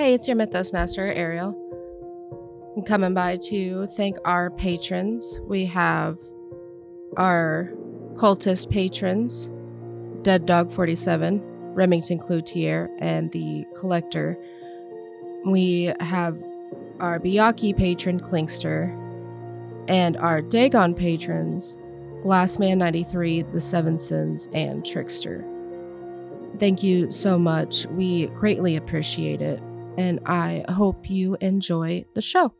Hey, it's your Mythos Master, Ariel. I'm coming by to thank our patrons. We have our cultist patrons, Dead Dog 47, Remington Cloutier, and the Collector. We have our Byakhee patron, Klinkster, and our Dagon patrons, Glassman93, The Seven Sins, and Trickster. Thank you so much. We greatly appreciate it and I hope you enjoy the show.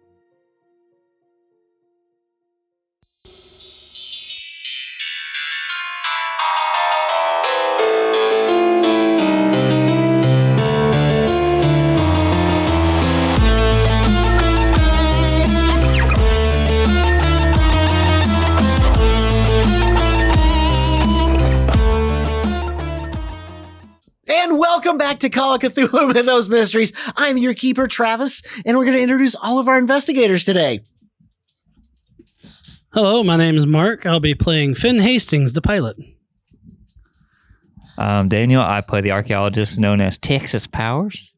Back to Call of Cthulhu Mythos Mysteries. I'm your keeper, Travis, and we're going to introduce all of our investigators today. Hello, my name is Mark. I'll be playing Finn Hastings, the pilot. Um, Daniel, I play the archaeologist known as Texas Powers.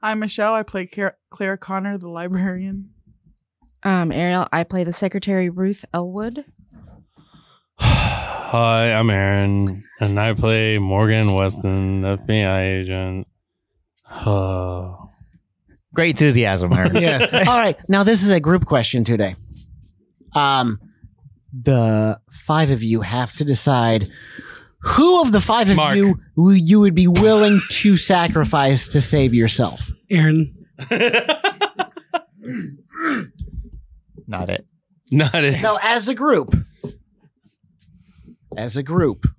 I'm Michelle. I play Claire, Claire Connor, the librarian. Um, Ariel, I play the secretary Ruth Elwood. Hi, I'm Aaron, and I play Morgan Weston, the FBI agent. Oh. Great enthusiasm, Aaron. Yeah. all right. Now, this is a group question today. Um, the five of you have to decide who of the five of Mark. you who you would be willing to sacrifice to save yourself. Aaron. Not it. Not it. No, as a group. As a group.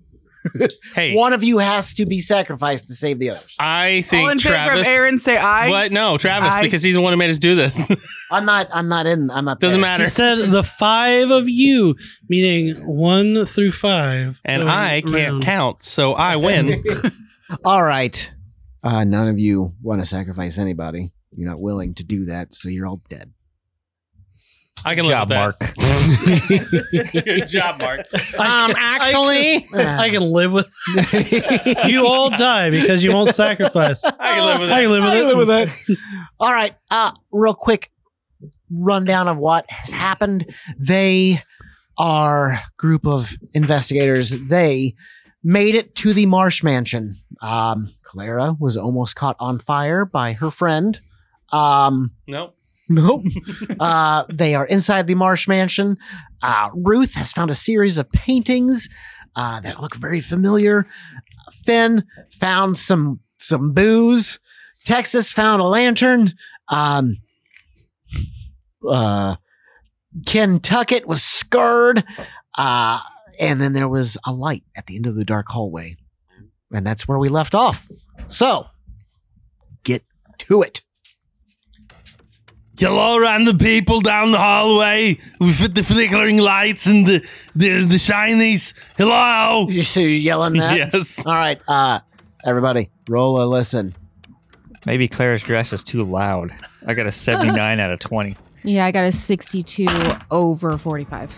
Hey, One of you has to be sacrificed to save the others. I All think in favor Travis. of Aaron, say aye. What? No, Travis, I- because he's the one who made us do this. I'm not. I'm not in. I'm not. Doesn't there. matter. He said the five of you, meaning one through five. And goes I can't around. count, so I win. All right. Uh, none of you want to sacrifice anybody. You're not willing to do that, so you're all dead. I can Job, live with that. Good job, Mark. Um, actually, I can live with you all die because you won't sacrifice. I can live with I that. can live with I it. can live with that. All right. Uh, real quick rundown of what has happened. They are group of investigators. They made it to the Marsh Mansion. Um, Clara was almost caught on fire by her friend. Um, Nope. Nope. uh, they are inside the Marsh Mansion. Uh, Ruth has found a series of paintings uh, that look very familiar. Finn found some some booze. Texas found a lantern. Um, uh, was scared. Uh, and then there was a light at the end of the dark hallway. And that's where we left off. So, get to it. Hello, random people down the hallway with the flickering lights and the the, the shinies. Hello. You so you're yelling that? Yes. All right, uh, everybody, roll a listen. Maybe Claire's dress is too loud. I got a 79 out of 20. Yeah, I got a 62 over 45.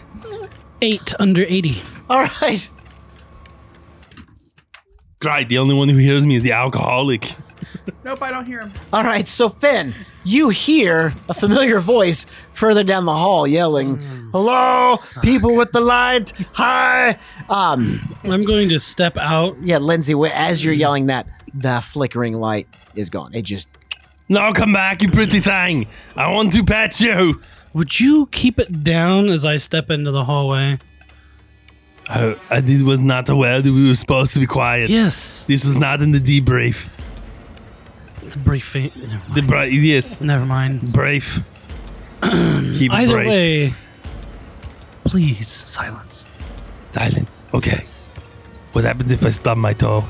Eight under 80. All right. Great. The only one who hears me is the alcoholic. Nope, I don't hear him. All right. So, Finn, you hear a familiar voice further down the hall yelling, Hello, people with the light. Hi. Um, I'm going to step out. yeah, Lindsay, wh- as you're yelling that, the flickering light is gone. It just, Now come back, you pretty thing. I want to pet you. Would you keep it down as I step into the hallway? I, I did, was not aware that we were supposed to be quiet. Yes. This was not in the debrief. The briefing. The bra- yes, Never mind. brief. Keep Either brief. way, please silence. Silence. Okay. What happens if I stub my toe?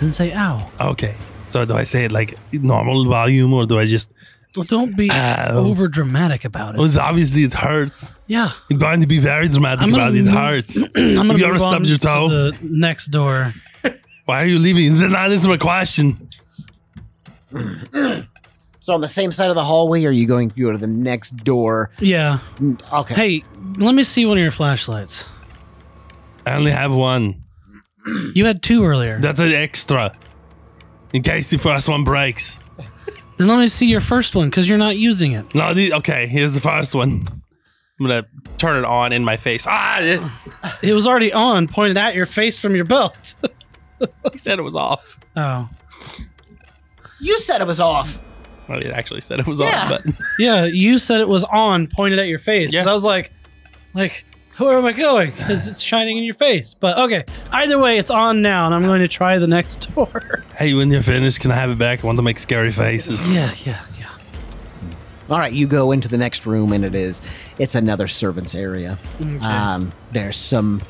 Then say ow. Okay. So do I say it like normal volume or do I just? Well, don't be uh, Ow. over dramatic about it. It's obviously it hurts. yeah. I'm going to be very dramatic about it. It hurts. I'm gonna You ever stubbed your to toe? the next door. Why are you leaving? Not answer my question. so on the same side of the hallway, or are you going to go to the next door? Yeah. Okay. Hey, let me see one of your flashlights. I only have one. You had two earlier. That's an extra. In case the first one breaks. Then let me see your first one because you're not using it. No, the, okay, here's the first one. I'm gonna turn it on in my face. Ah! It, It was already on, pointed at your face from your belt. he said it was off. oh. You said it was off. Well, it actually said it was Yeah. on, but Yeah, you said it was on, pointed at your face. 'Cause Yeah. I was like, like, where am I going? Because it's shining in your face. But okay, either way, it's on now, and I'm going to try the next door. Hey, when you're finished, can I have it back? I want to make scary faces. yeah, yeah, yeah. All right, you go into the next room, and it is it's another servants area. Um, there's some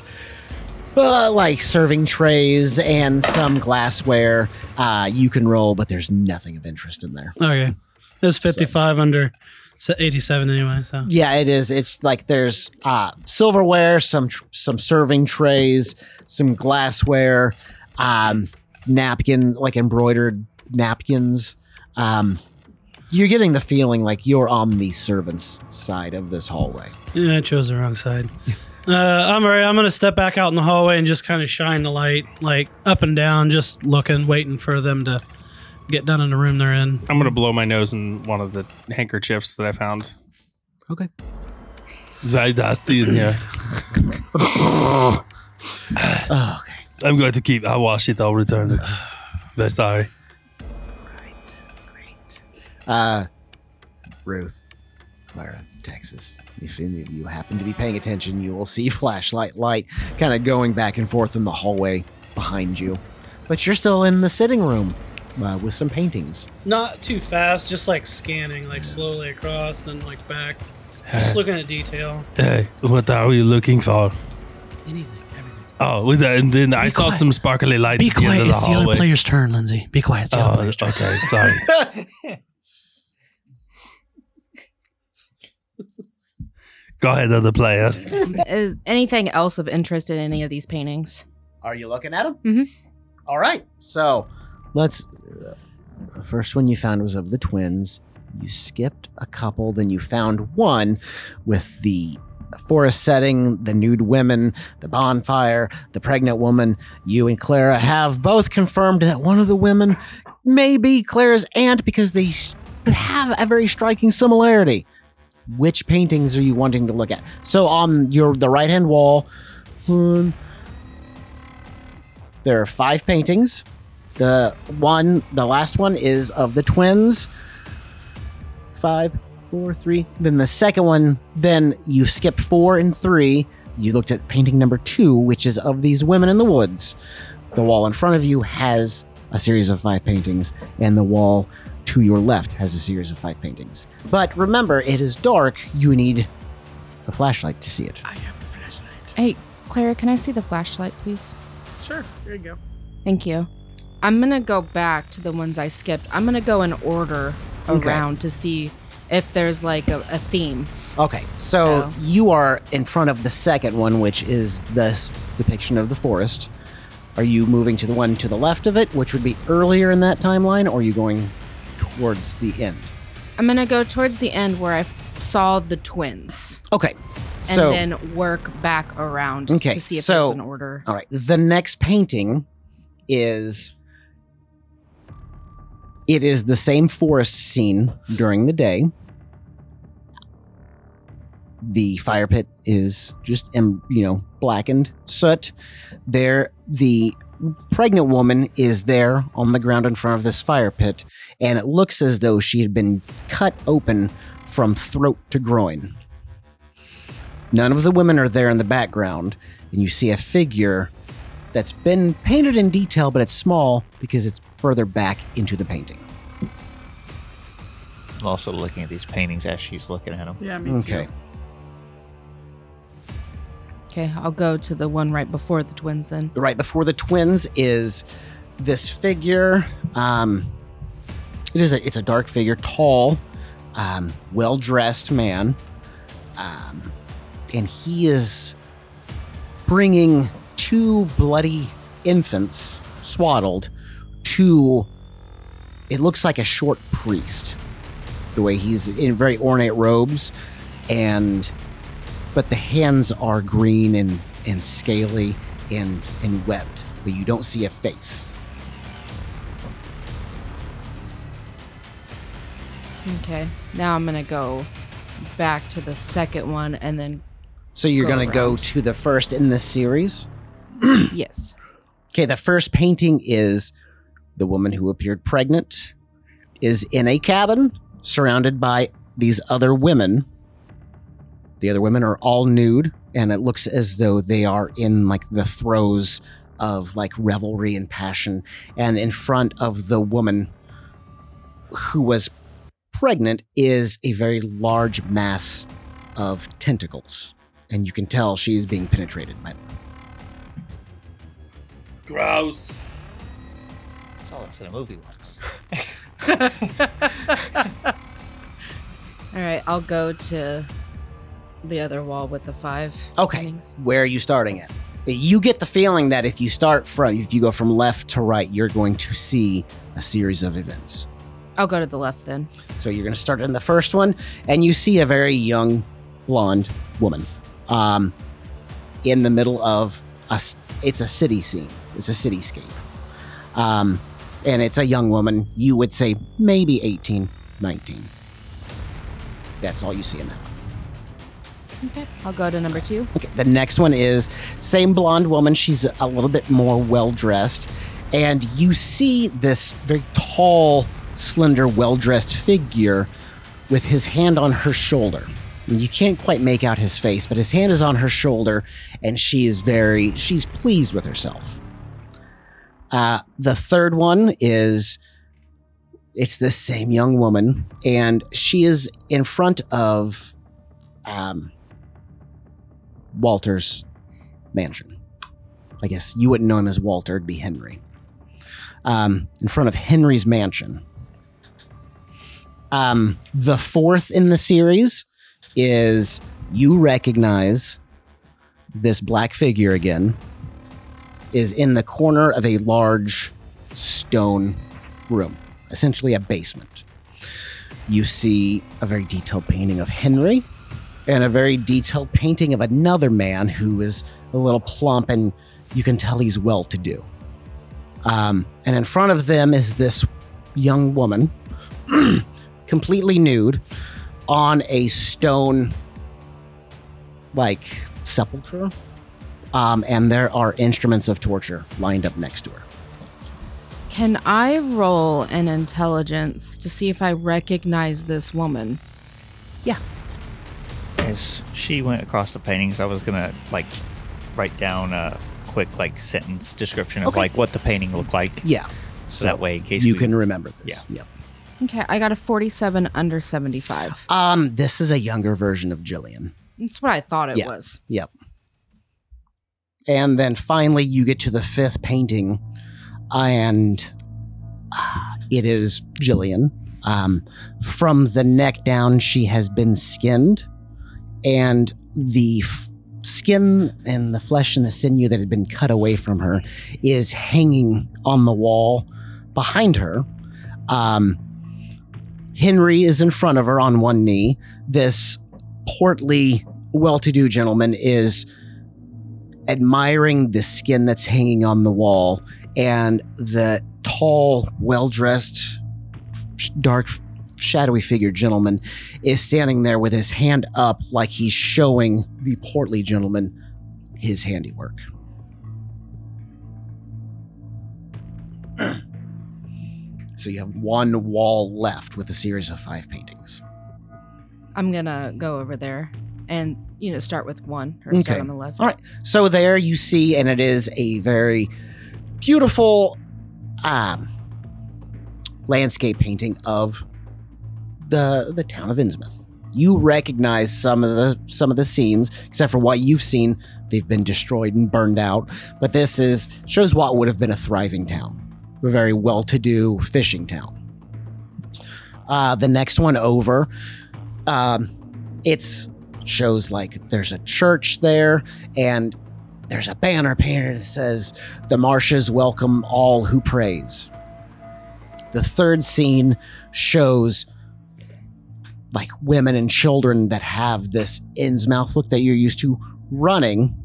uh, like serving trays and some glassware. Uh, you can roll, but there's nothing of interest in there. Okay, it's 55 under se- 87 anyway. So Yeah, it is. It's like there's uh, silverware, some tr- some serving trays, some glassware, um, napkin, like embroidered napkins. Um, you're getting the feeling like you're on the servants' side of this hallway. yeah, I chose the wrong side. Uh, I'm alright. I'm gonna step back out in the hallway and just kind of shine the light, like up and down, just looking, waiting for them to get done in the room they're in. I'm gonna blow my nose in one of the handkerchiefs that I found. Okay. It's very dusty in here. Oh, okay. I'm going to keep. I'll wash it. I'll return it. Very sorry. Right. Great. Uh, Ruth, Clara, Texas. If any of you happen to be paying attention, you will see flashlight light kind of going back and forth in the hallway behind you. But you're still in the sitting room uh, with some paintings. Not too fast, just like scanning, like slowly across, then like back, just looking at detail. Hey, what are we looking for? Anything, everything. Oh, with that, and then I saw quiet. some sparkly lights Be at the end quiet. of the It's the other hallway. player's turn, Lindsay. Be quiet. It's the other Oh, player's turn. okay, sorry. Go ahead, other players. Is anything else of interest in any of these paintings? Are you looking at them? Mhm. All right. So let's. Uh, the first one you found was of the twins. You skipped a couple, then you found one with the forest setting, the nude women, the bonfire, the pregnant woman. You and Clara have both confirmed that one of the women may be Clara's aunt because they sh- have a very striking similarity. Which paintings are you wanting to look at? So on your the right hand wall, one, there are five paintings. The one, the last one is of the twins. Five, four, three. Then the second one, then you skipped four and three. You looked at painting number two, which is of these women in the woods. The wall in front of you has a series of five paintings, and the wall to your left has a series of five paintings. But remember, it is dark. You need the flashlight to see it. I have the flashlight. Hey, Clara, can I see the flashlight, please? Sure, there you go. Thank you. I'm gonna go back to the ones I skipped. I'm gonna go in order Okay. around to see if there's like a, a theme. Okay, so, So- you are in front of the second one, which is this depiction of the forest. Are you moving to the one to the left of it, which would be earlier in that timeline, or are you going towards the end? I'm gonna go towards the end where I saw the twins, Okay. and So then work back around Okay, to see if so- there's an order. All right. The next painting is it is the same forest scene during the day. The fire pit is just you know blackened soot. There, the pregnant woman is there on the ground in front of this fire pit, and it looks as though she had been cut open from throat to groin. None of the women are there in the background, and you see a figure that's been painted in detail, but it's small because it's further back into the painting. I'm also looking at these paintings as she's looking at them. Yeah, me Okay. too. Okay, I'll go to the one right before the twins then. Right before the twins is this figure. Um, it is a it's a dark figure, tall, um, well dressed man, um, and he is bringing two bloody infants, swaddled, to. It looks like a short priest, the way he's in very ornate robes, and but the hands are green and, and scaly and, and webbed, but you don't see a face. Okay, now I'm gonna go back to the second one and then So you're Go going to go to the first in this series. yes. Okay, the first painting is the woman who appeared pregnant is in a cabin surrounded by these other women. The other women are all nude, and it looks as though they are in like the throes of like revelry and passion. And in front of the woman who was pregnant is a very large mass of tentacles. And you can tell she's being penetrated by them. Gross. Saw this in a movie once. All right, I'll go to the other wall with the five. Okay. Where are you starting at? You get the feeling that if you start from, if you go from left to right, you're going to see a series of events. I'll go to the left then. So you're going to start in the first one, and you see a very young blonde woman um, in the middle of a. It's a city scene. It's a cityscape, um, and it's a young woman. You would say maybe 18, 19. That's all you see in that. Okay. I'll go to number two. Okay, the next one is same blonde woman. She's a little bit more well dressed, and you see this very tall, slender, well dressed figure with his hand on her shoulder. You can't quite make out his face, but his hand is on her shoulder, and she is very she's pleased with herself. Uh, the third one is it's this same young woman, and she is in front of um, Walter's mansion. I guess you wouldn't know him as Walter, it'd be Henry. Um, in front of Henry's mansion. Um, the fourth in the series is you recognize this black figure again, is in the corner of a large stone room, essentially a basement. You see a very detailed painting of Henry and a very detailed painting of another man who is a little plump and you can tell he's well to do. Um, and in front of them is this young woman, completely nude, on a stone like sepulcher. Um, and there are instruments of torture lined up next to her. Can I roll an intelligence to see if I recognize this woman? As she went across the paintings, I was gonna like write down a quick like sentence description of Okay. like what the painting looked like. Yeah. So, that way, in case you we- can remember this. Yeah. Yep. Okay, I got a 47 under 75. Um, this is a younger version of Jillian. That's what I thought it Yeah. was. Yep. And then finally, you get to the fifth painting, and uh, it is Jillian. Um, from the neck down, she has been skinned, and the f- skin and the flesh and the sinew that had been cut away from her is hanging on the wall behind her. Um, Henry is in front of her on one knee. This portly, well to do gentleman is admiring the skin that's hanging on the wall, and the tall, well dressed, dark, shadowy figured gentleman is standing there with his hand up like he's showing the portly gentleman his handiwork. so you have one wall left with a series of five paintings. I'm gonna go over there and you know start with one or start Okay. on the left. All right. So there you see, and it is a very beautiful um, landscape painting of the the town of Innsmouth. You recognize some of the some of the scenes, except for what you've seen. They've been destroyed and burned out. But this is shows what would have been a thriving town, a very well-to-do fishing town. Uh, the next one over, um, it's shows like there's a church there and there's a banner painted that says the marshes welcome all who praise the third scene shows like women and children that have this Innsmouth look that you're used to running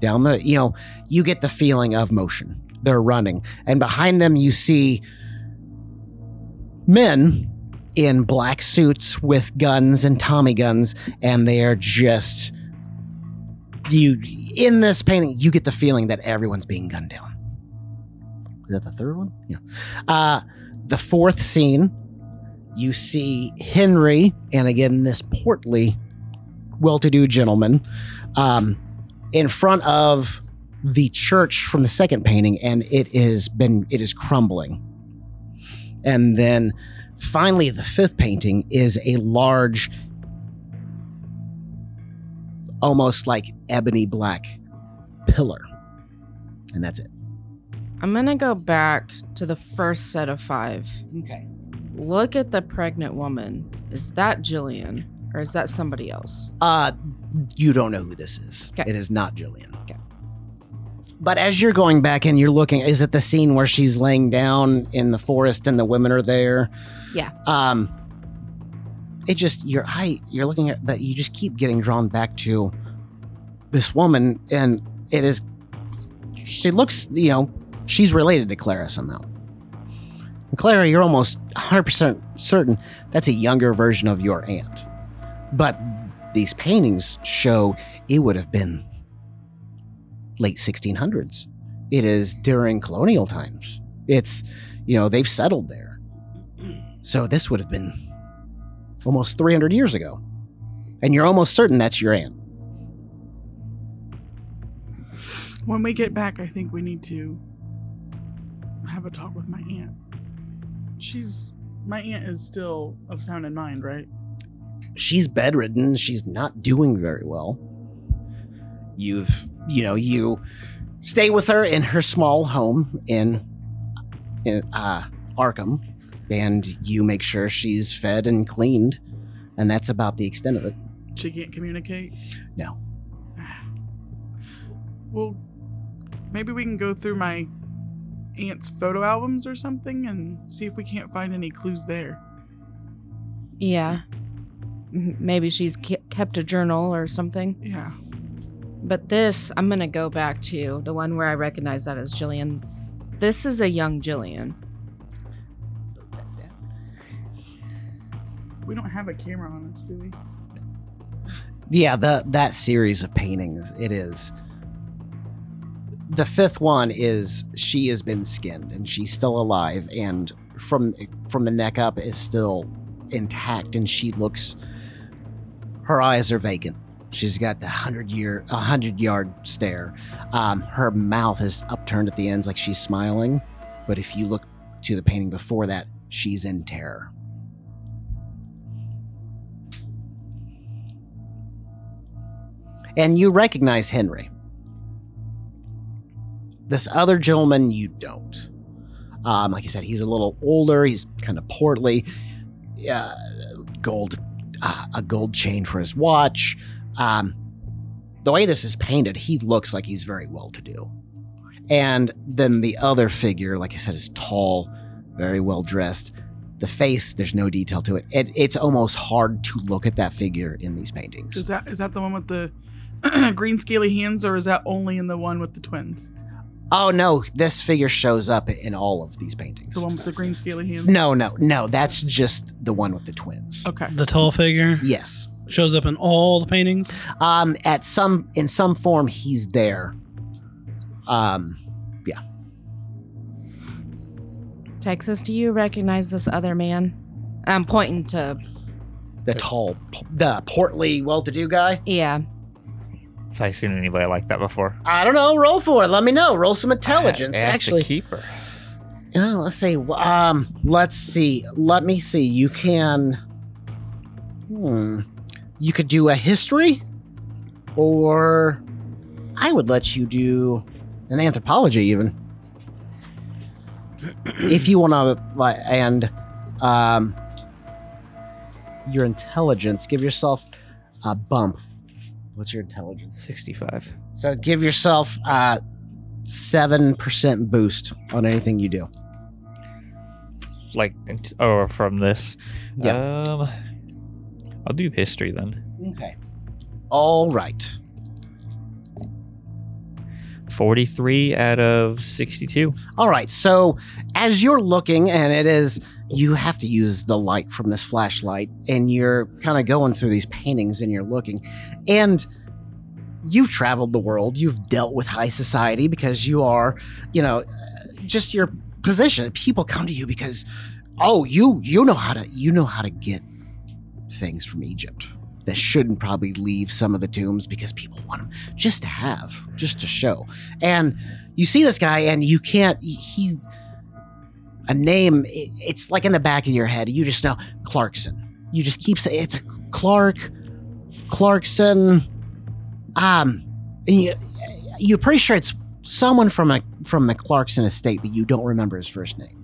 down the you know you get the feeling of motion they're running and behind them you see men in black suits with guns and Tommy guns, and they are just you in this painting. You get the feeling that everyone's being gunned down. Is that the third one? Yeah. Uh, the fourth scene, you see Henry, and again this portly, well-to-do gentleman, um, in front of the church from the second painting, and it is been it is crumbling. And then finally, the fifth painting is a large, almost like ebony black pillar. And that's it. I'm gonna go back to the first set of five. Okay. Look at the pregnant woman. Is that Jillian or is that somebody else? Uh, you don't know who this is. Okay. It is not Jillian. Okay. But as you're going back and you're looking, is it the scene where she's laying down in the forest and the women are there? Yeah. Um, it just your eye, you're looking at that. You just keep getting drawn back to this woman, and it is. She looks, you know, she's related to Clara somehow. Clara, you're almost 100% certain that's a younger version of your aunt. But these paintings show it would have been late 1600s. It is during colonial times. It's, you know, they've settled there. So this would have been almost 300 years ago. And you're almost certain that's your aunt. When we get back, I think we need to have a talk with my aunt. She's my aunt is still of sound in mind, right? She's bedridden. She's not doing very well. You've, you know, you stay with her in her small home in, in uh, Arkham, and you make sure she's fed and cleaned, and that's about the extent of it. She can't communicate. No. Well, maybe we can go through my aunt's photo albums or something and see if we can't find any clues there. Yeah. Maybe she's kept a journal or something. Yeah. But this, I'm gonna go back to the one where I recognize that as Jillian. This is a young Jillian. We don't have a camera on us, do we? Yeah, the that series of paintings, it is. The fifth one is she has been skinned and she's still alive, and from from the neck up is still intact, and she looks. Her eyes are vacant. She's got the hundred year, a hundred yard stare. Um, her mouth is upturned at the ends, like she's smiling, but if you look to the painting before that, she's in terror. and you recognize Henry. This other gentleman, you don't. Um, like I said, he's a little older. He's kind of portly. Uh, gold, uh, a gold chain for his watch. Um, the way this is painted, he looks like he's very well to do. And then the other figure, like I said, is tall, very well dressed. the face, there's no detail to it. it. It's almost hard to look at that figure in these paintings. Is that is that the one with the green scaly hands, or is that only in the one with the twins? Oh no, this figure shows up in all of these paintings. The one with the green scaly hands. No, no, no. That's just the one with the twins. Okay. The tall figure Yes. shows up in all the paintings. Um, at some in some form, he's there. Um, yeah. Texas, do you recognize this other man? I'm pointing to. the tall, the portly, well-to-do guy. Yeah. If I've seen anybody like that before. I don't know. Roll for it. Let me know. Roll some intelligence. Ask the Actually, keeper. Yeah, let's see. Um, let's see. Let me see. You can. Hmm. You could do a history, or I would let you do an anthropology, even if you want to. And um, your intelligence. Give yourself a bump. What's your intelligence? 65. So give yourself a seven percent boost on anything you do. Like, int- or from this. Yeah. Um, I'll do history then. Okay. All right. 43 out of 62. All right. So as you're looking, and it is, you have to use the light from this flashlight, and you're kind of going through these paintings and you're looking. And you've traveled the world, you've dealt with high society because you are, you know, just your position. People come to you because, oh, you you know how to you know how to get things from Egypt that shouldn't probably leave some of the tombs because people want them just to have, just to show. And you see this guy, and you can't. He a name, it's like in the back of your head. You just know Clarkson. You just keep saying it's a Clark, Clarkson. Um, and you, you're pretty sure it's someone from a from the Clarkson estate, but you don't remember his first name.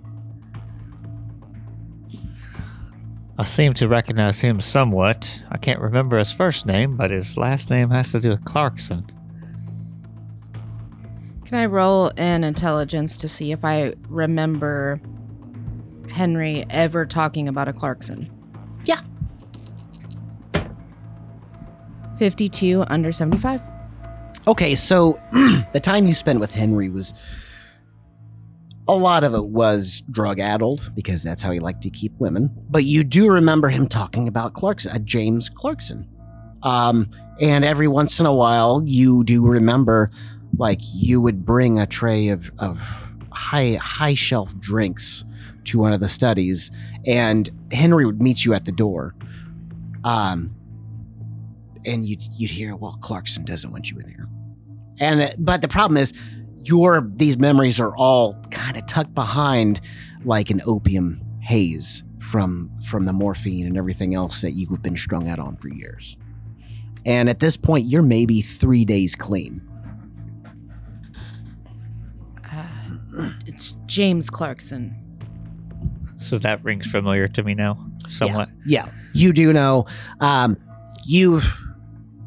I seem to recognize him somewhat. I can't remember his first name, but his last name has to do with Clarkson. Can I roll an intelligence to see if I remember Henry ever talking about a Clarkson? Yeah. 52 under 75. Okay, so the time you spent with Henry was a lot of it was drug addled because that's how he liked to keep women. But you do remember him talking about Clarkson, uh, James Clarkson. Um, and every once in a while, you do remember, like you would bring a tray of of high high shelf drinks to one of the studies, and Henry would meet you at the door. Um, and you'd you'd hear, well, Clarkson doesn't want you in here. And uh, but the problem is, your these memories are all kind of tucked behind like an opium haze from from the morphine and everything else that you've been strung out on for years. And at this point, you're maybe three days clean. Uh, it's James Clarkson. So that rings familiar to me now, somewhat. Yeah, you do know. Um, you've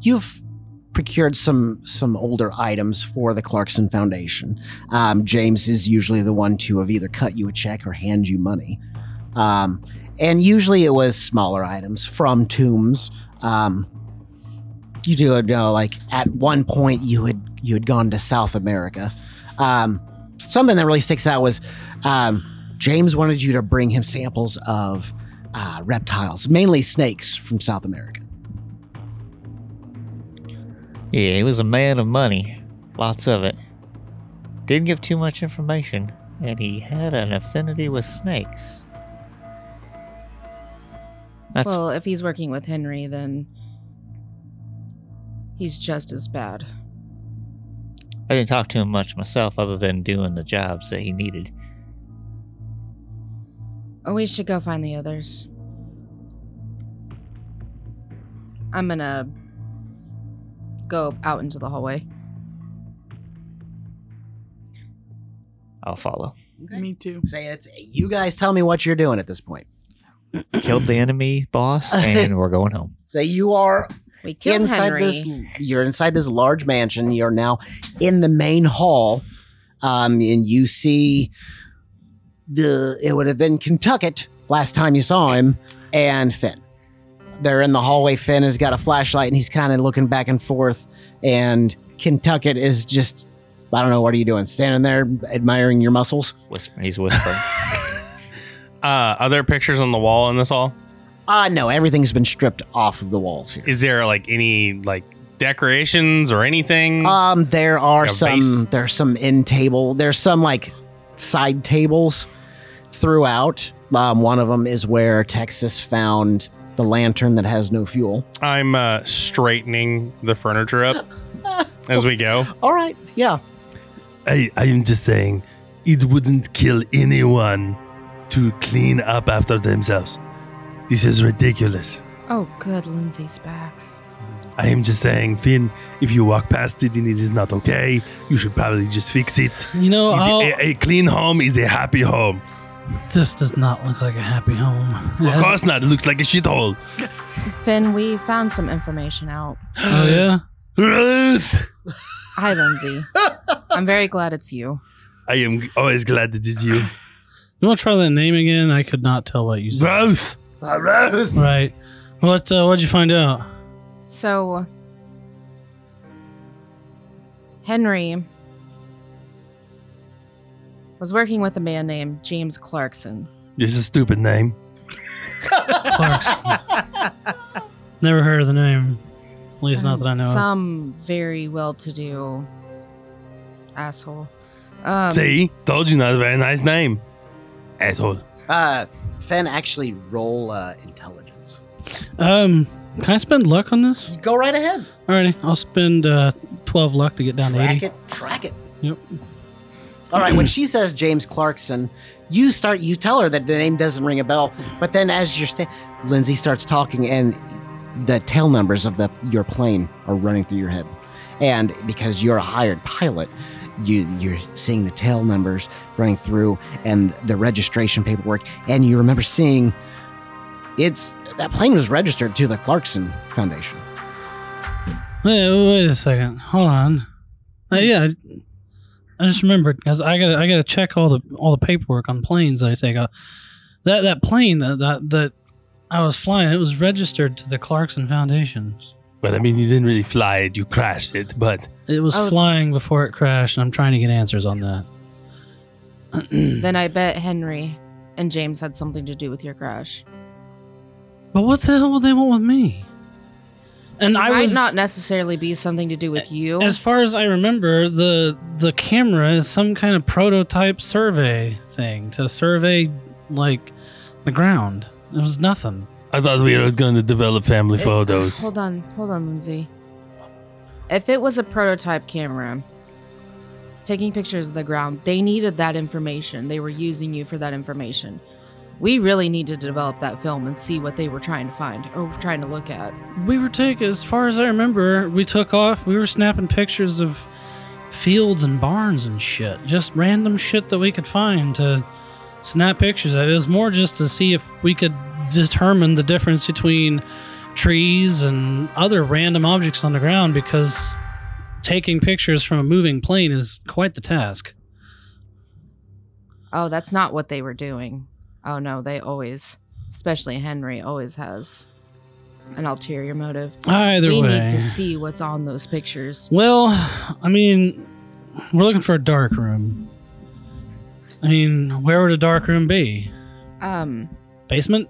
you've procured some some older items for the Clarkson Foundation. Um, James is usually the one to have either cut you a check or hand you money. Um, and usually it was smaller items from tombs. Um, you do know, like at one point you had you had gone to South America. Um, something that really sticks out was um, James wanted you to bring him samples of uh, reptiles, mainly snakes from South America. Yeah, he was a man of money. Lots of it. Didn't give too much information, and he had an affinity with snakes. That's well, if he's working with Henry, then he's just as bad. I didn't talk to him much myself other than doing the jobs that he needed. We should go find the others. I'm gonna go out into the hallway. I'll follow. Me too. Say it's you guys tell me what you're doing at this point. Killed the enemy boss, and we're going home. Say you are We killed inside Henry. this you're inside this large mansion. You're now in the main hall. Um, and you see the it would have been Kentucket last time you saw him, and Finn. They're in the hallway. Finn has got a flashlight and he's kind of looking back and forth. And Kentucket is just, I don't know, what are you doing? Standing there admiring your muscles? Whisper, he's whispering. Uh, are there pictures on the wall in this hall? Uh, no, everything's been stripped off of the walls here. Is there like any like decorations or anything? Um, there are some. vase? There's some in table. There's some like side tables throughout. Um, one of them is where Texas found the lantern that has no fuel. I'm uh, straightening the furniture up as we go. All right, yeah. I, I'm just saying, it wouldn't kill anyone to clean up after themselves. This is ridiculous. Oh, good. Lindsay's back. I am just saying, Finn, if you walk past it and it is not okay, you should probably just fix it. You know, Is I'll- a, a clean home is a happy home. This does not look like a happy home. Of course not. It looks like a shithole. Finn, we found some information out. Oh yeah. Ruth! Hi, Lindsay. I'm very glad it's you. I am always glad that it is you. You want to try that name again? I could not tell what you said. Ruth! Ruth. Right. What? Uh, what'd you find out? So, Henry was working with a man named James Clarkson. This is a stupid name. Clarkson. Never heard of the name. At least not that I know. of. Some very well-to-do asshole. Um, See? Told you not a very nice name. Asshole. Uh, Finn, actually roll uh, intelligence. Um, can I spend luck on this? Go right ahead. Alrighty, I'll spend uh, twelve luck to get down to track eighty. it. Track it. Yep. All right. When she says James Clarkson, you start. You tell her that the name doesn't ring a bell. But then, as you're sta- Lindsay starts talking, and the tail numbers of the your plane are running through your head, and because you're a hired pilot. You, you're seeing the tail numbers running through and the registration paperwork, and you remember seeing it's that plane was registered to the Clarkson Foundation. Wait, wait a second. Hold on. Uh, yeah, I, I just remembered because I got to I got to check all the all the paperwork on planes that I take out. That that plane that that that I was flying, it was registered to the Clarkson Foundation. Well, I mean, you didn't really fly it, you crashed it, but It was Oh. flying before it crashed, and I'm trying to get answers on that. then I bet Henry and James had something to do with your crash. But what the hell would they want with me? And It I might was not necessarily be something to do with you. As far as I remember, the the camera is some kind of prototype survey thing to survey like the ground. It was nothing. I thought we were going to develop family It- photos. Hold on, hold on, Lindsay. If it was a prototype camera taking pictures of the ground, they needed that information. They were using you for that information. We really need to develop that film and see what they were trying to find or trying to look at. We were taking, as far as I remember, we took off. We were snapping pictures of fields and barns and shit, just random shit that we could find to snap pictures of. It was more just to see if we could determine the difference between trees and other random objects on the ground because taking pictures from a moving plane is quite the task. Oh, that's not what they were doing. Oh no, they always, especially Henry, always has an ulterior motive. Either we way. need to see what's on those pictures. Well, I mean, we're looking for a dark room. I mean, where would a dark room be? Um, Basement?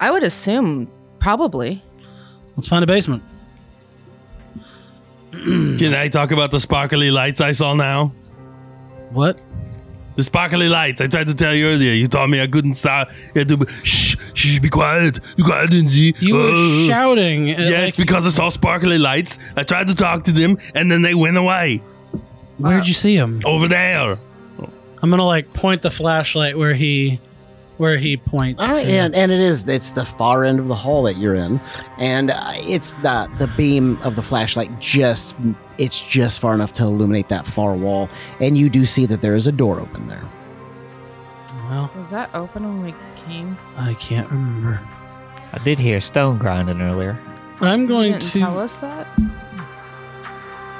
I would assume probably. Let's find a basement. Can I talk about the sparkly lights I saw now? What? The sparkly lights. I tried to tell you earlier. You told me I couldn't stop. You had to be, shh, shh, be quiet. You quiet, Lindsay. You were Uh, shouting. Yes, like- because I saw sparkly lights. I tried to talk to them, and then they went away. Where'd you see him? Over there. I'm gonna like point the flashlight where he, where he points. All right, to. and, and it is it's the far end of the hall that you're in, and uh, it's the the beam of the flashlight just it's just far enough to illuminate that far wall, and you do see that there is a door open there. Well, Was that open when we came? I can't remember. I did hear stone grinding earlier. I'm going didn't to. tell us that.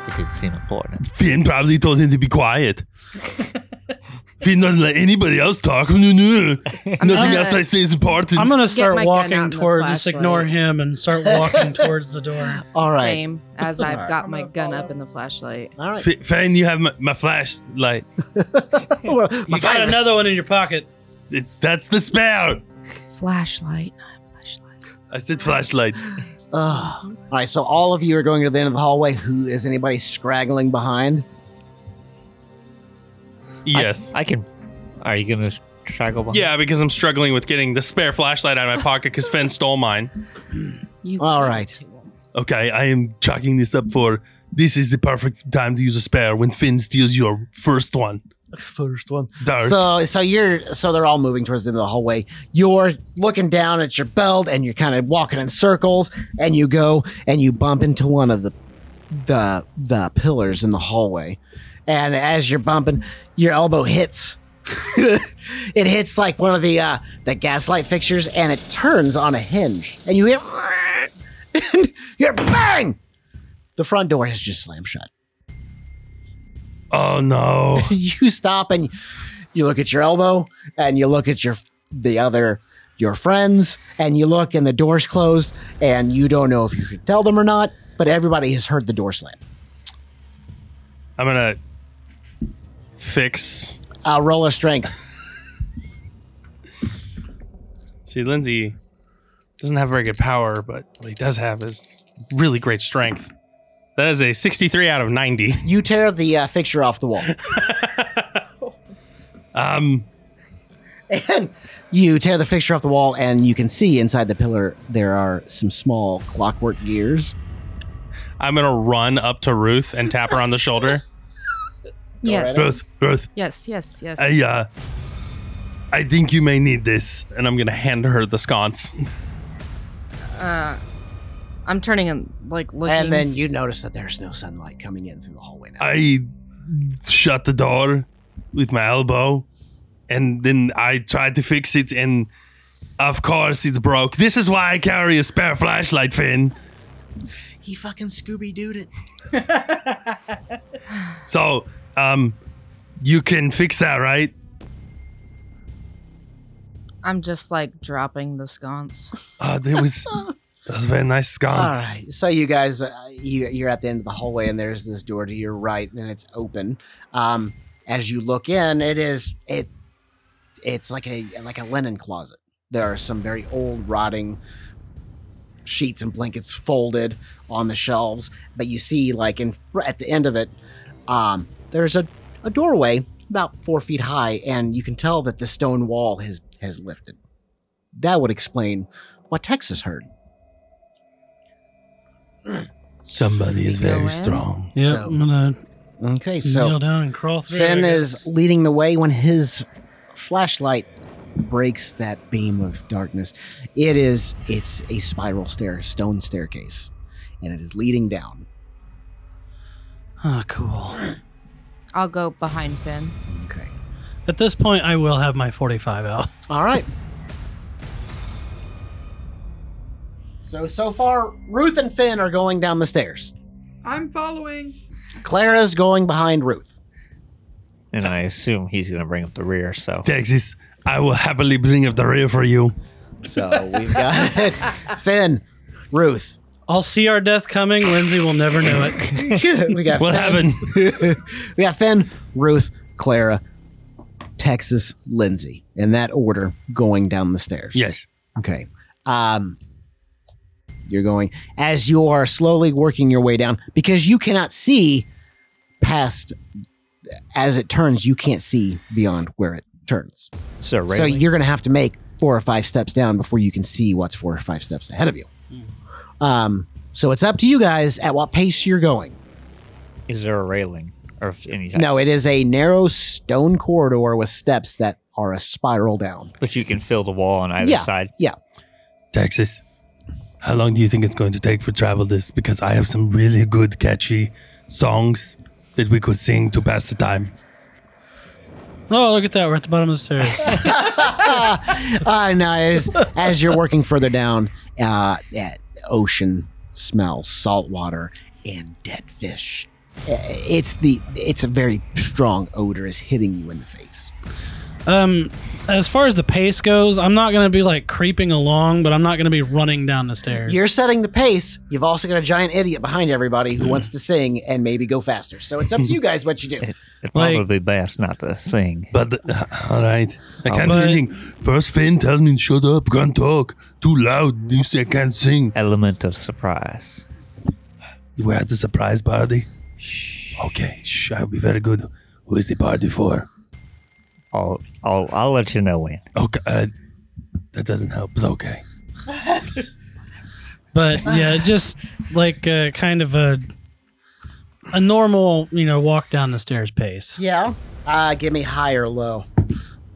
It did seem important. Finn probably told him to be quiet. Finn doesn't let anybody else talk. No, no. Nothing gonna- else I say is important. I'm gonna start walking towards. Just ignore him and start walking towards the door. All right. Same as I've Alright. got I'm my gun follow. up in the flashlight. All right. F- Finn, you have my, my flashlight. Well, You my got virus. another one in your pocket. It's that's the spell. Flashlight, not flashlight. I said flashlight. Ugh. All right, so all of you are going to the end of the hallway. Who is anybody scraggling behind? Yes. I can. Are you gonna straggle behind? yeah, because I'm struggling with getting the spare flashlight out of my pocket because Finn stole mine. You All give it right. to him. Okay, I am chalking this up for this is the perfect time to use a spare when Finn steals your first one. First one. Dark. So, so you're so they're all moving towards the end of the hallway. You're looking down at your belt, and you're kind of walking in circles. And you go and you bump into one of the the the pillars in the hallway. And as you're bumping, your elbow hits. it hits like one of the uh, the gaslight fixtures, and it turns on a hinge. And you hear, and you're bang. The front door has just slammed shut. oh no. you stop and you look at your elbow and you look at your the other your friends and you look and the door's closed and you don't know if you should tell them or not but everybody has heard the door slam I'm gonna fix. uh, roll a strength See, Lindsay doesn't have very good power, but what he does have is really great strength. That is a 63 out of 90. you tear the uh, fixture off the wall Um and you tear the fixture off the wall and you can see inside the pillar there are some small clockwork gears I'm gonna run up to Ruth and tap her on the shoulder. Yes. Ruth, Ruth, Yes, yes, yes. I uh I think you may need this. and I'm gonna hand her the sconce. uh, I'm turning and like looking. and then you notice that there's no sunlight coming in through the hallway now I shut the door with my elbow and then I tried to fix it and of course it broke. This is why I carry a spare flashlight, Finn. he fucking scooby-dooed it So, um you can fix that, right? I'm just like dropping the sconce. Uh, there was that was a very nice sconce. All right. So you guys, uh, you, you're at the end of the hallway, and there's this door to your right, and it's open. Um, as you look in, it is it, it's like a like a linen closet. There are some very old, rotting sheets and blankets folded on the shelves, but you see, like in fr- at the end of it, um, there's a a doorway about four feet high, and you can tell that the stone wall has has lifted. That would explain what Texas heard. Somebody is very in? strong. Yeah, So- I'm gonna Okay, so kneel down and crawl through. Finn I is leading the way when his flashlight breaks that beam of darkness. It is it's a spiral stair, stone staircase, and it is leading down. Oh, cool. I'll go behind Finn. Okay. At this point, I will have my 45 out. All right. So so far, Ruth and Finn are going down the stairs. I'm following. Clara's going behind Ruth. And I assume he's gonna bring up the rear. So Texas, I will happily bring up the rear for you. So we've got Finn, Ruth. I'll see our death coming. Lindsay will never know it. we got What Finn. happened? we got Finn, Ruth, Clara, Texas, Lindsay, in that order, going down the stairs. Yes. Okay. Um, you're going as you are slowly working your way down because you cannot see past as it turns. You can't see beyond where it turns. so, right So you're going to have to make four or five steps down before you can see what's four or five steps ahead of you. Um, so it's up to you guys at what pace you're going. is there a railing or if any type? No, it is a narrow stone corridor with steps that are a spiral down. but you can fill the wall on either Yeah. side. Yeah. Texas, how long do you think it's going to take for travel this? Because I have some really good, catchy songs that we could sing to pass the time. Oh, look at that. We're at the bottom of the stairs. uh, no, as, as you're working further down, uh, yeah, ocean smells, salt water, and dead fish. Uh, It's the it's a very strong odor is hitting you in the face. Um, as far as the pace goes, I'm not gonna be like creeping along, but I'm not gonna be running down the stairs. You're setting the pace. You've also got a giant idiot behind everybody who wants to sing and maybe go faster. So it's up to you guys what you do. It'd Like- probably be best not to sing. But uh, all right, I can't do But- anything. First, Finn tells me to shut up, can't talk, too loud. You say I can't sing. Element of surprise. You were at the surprise party. Shh. Okay, shh. I'll be very good. Who is the party for? I'll, I'll, I'll let you know when. Okay, uh, that doesn't help, but okay. But yeah, just like uh, kind of a a normal, you know, walk down the stairs pace. Yeah. Uh, give me high or low.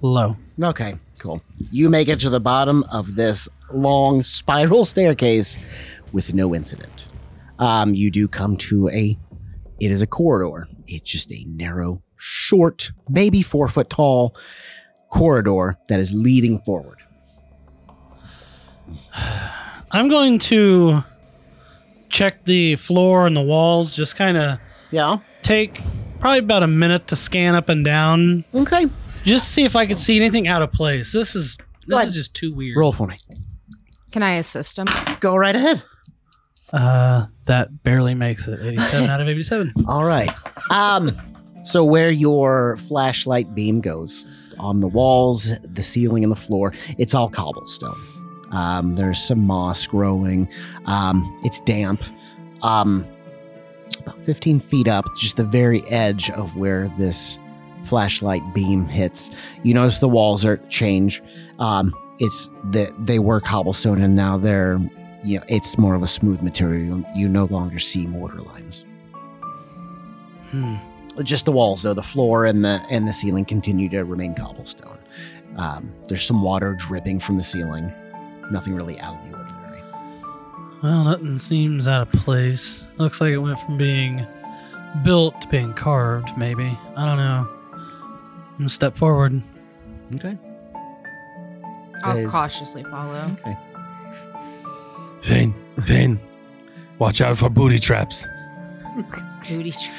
Low. Okay, cool. You make it to the bottom of this long spiral staircase with no incident. Um, you do come to a. It is a corridor. It's just a narrow, short, maybe four foot tall corridor that is leading forward. I'm going to check the floor and the walls, just kind of Yeah. take probably about a minute to scan up and down, Okay. just see if I can see anything out of place. This is this is just too weird. Roll for me. Can I assist him? Go right ahead. Uh, that barely makes it. 87 out of 87. All right. Um, so where your flashlight beam goes on the walls, the ceiling, and the floor, it's all cobblestone. Um, there's some moss growing. Um, it's damp. Um, about 15 feet up, just the very edge of where this flashlight beam hits. You notice the walls are change. Um, it's that they were cobblestone and now they're, you know, it's more of a smooth material. You no longer see mortar lines Hmm. Just the walls though the floor and the and the ceiling continue to remain cobblestone um, there's some water dripping from the ceiling nothing really out of the ordinary Well, nothing seems out of place. Looks like it went from being built to being carved, maybe. I don't know. I'm gonna step forward. okay I'll Is- cautiously follow. okay Finn, Finn, watch out for booty traps. Booty tr-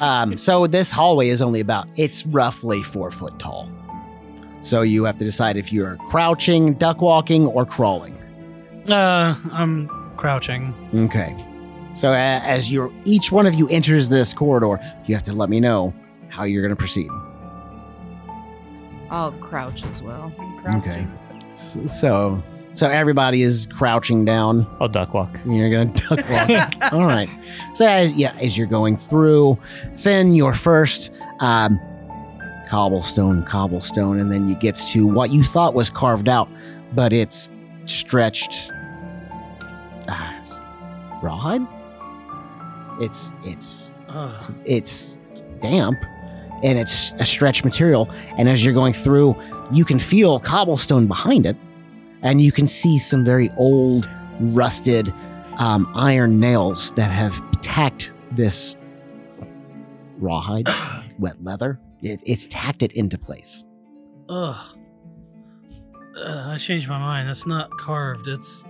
um, so this hallway is only about it's roughly four foot tall. So you have to decide if you're crouching duck walking or crawling. Uh, I'm crouching. okay. So a as you're each one of you enters this corridor you have to let me know how you're going to proceed. I'll crouch as well. okay. So so everybody is crouching down I'll duck walk. You're gonna duck walk. All right. So as, yeah, as you're going through, Finn, you're first. Um, cobblestone, cobblestone, and then you gets to what you thought was carved out, but it's stretched. Uh, rawhide. It's it's Ugh. it's damp, and it's a stretched material. And as you're going through, you can feel cobblestone behind it, and you can see some very old, rusted um, iron nails that have tacked this rawhide, wet leather. It, it's tacked it into place. Ugh. Uh, I changed my mind. That's not carved. It's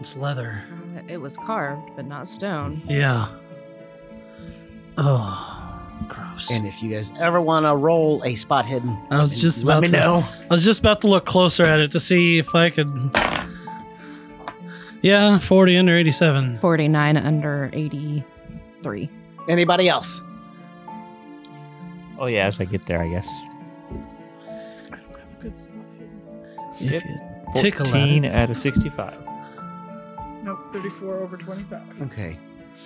it's leather. It was carved, but not stone. Yeah. Oh, gross. And if you guys ever want to roll a spot hidden, I was just let about me to- know. I was just about to look closer at it to see if I could. Yeah, 40 under 87. 49 under 83. Anybody else? Oh yeah, as I get there, I guess. Good spot. If you tick a Fourteen ladder. out of sixty-five. Nope, 34 over 25. Okay.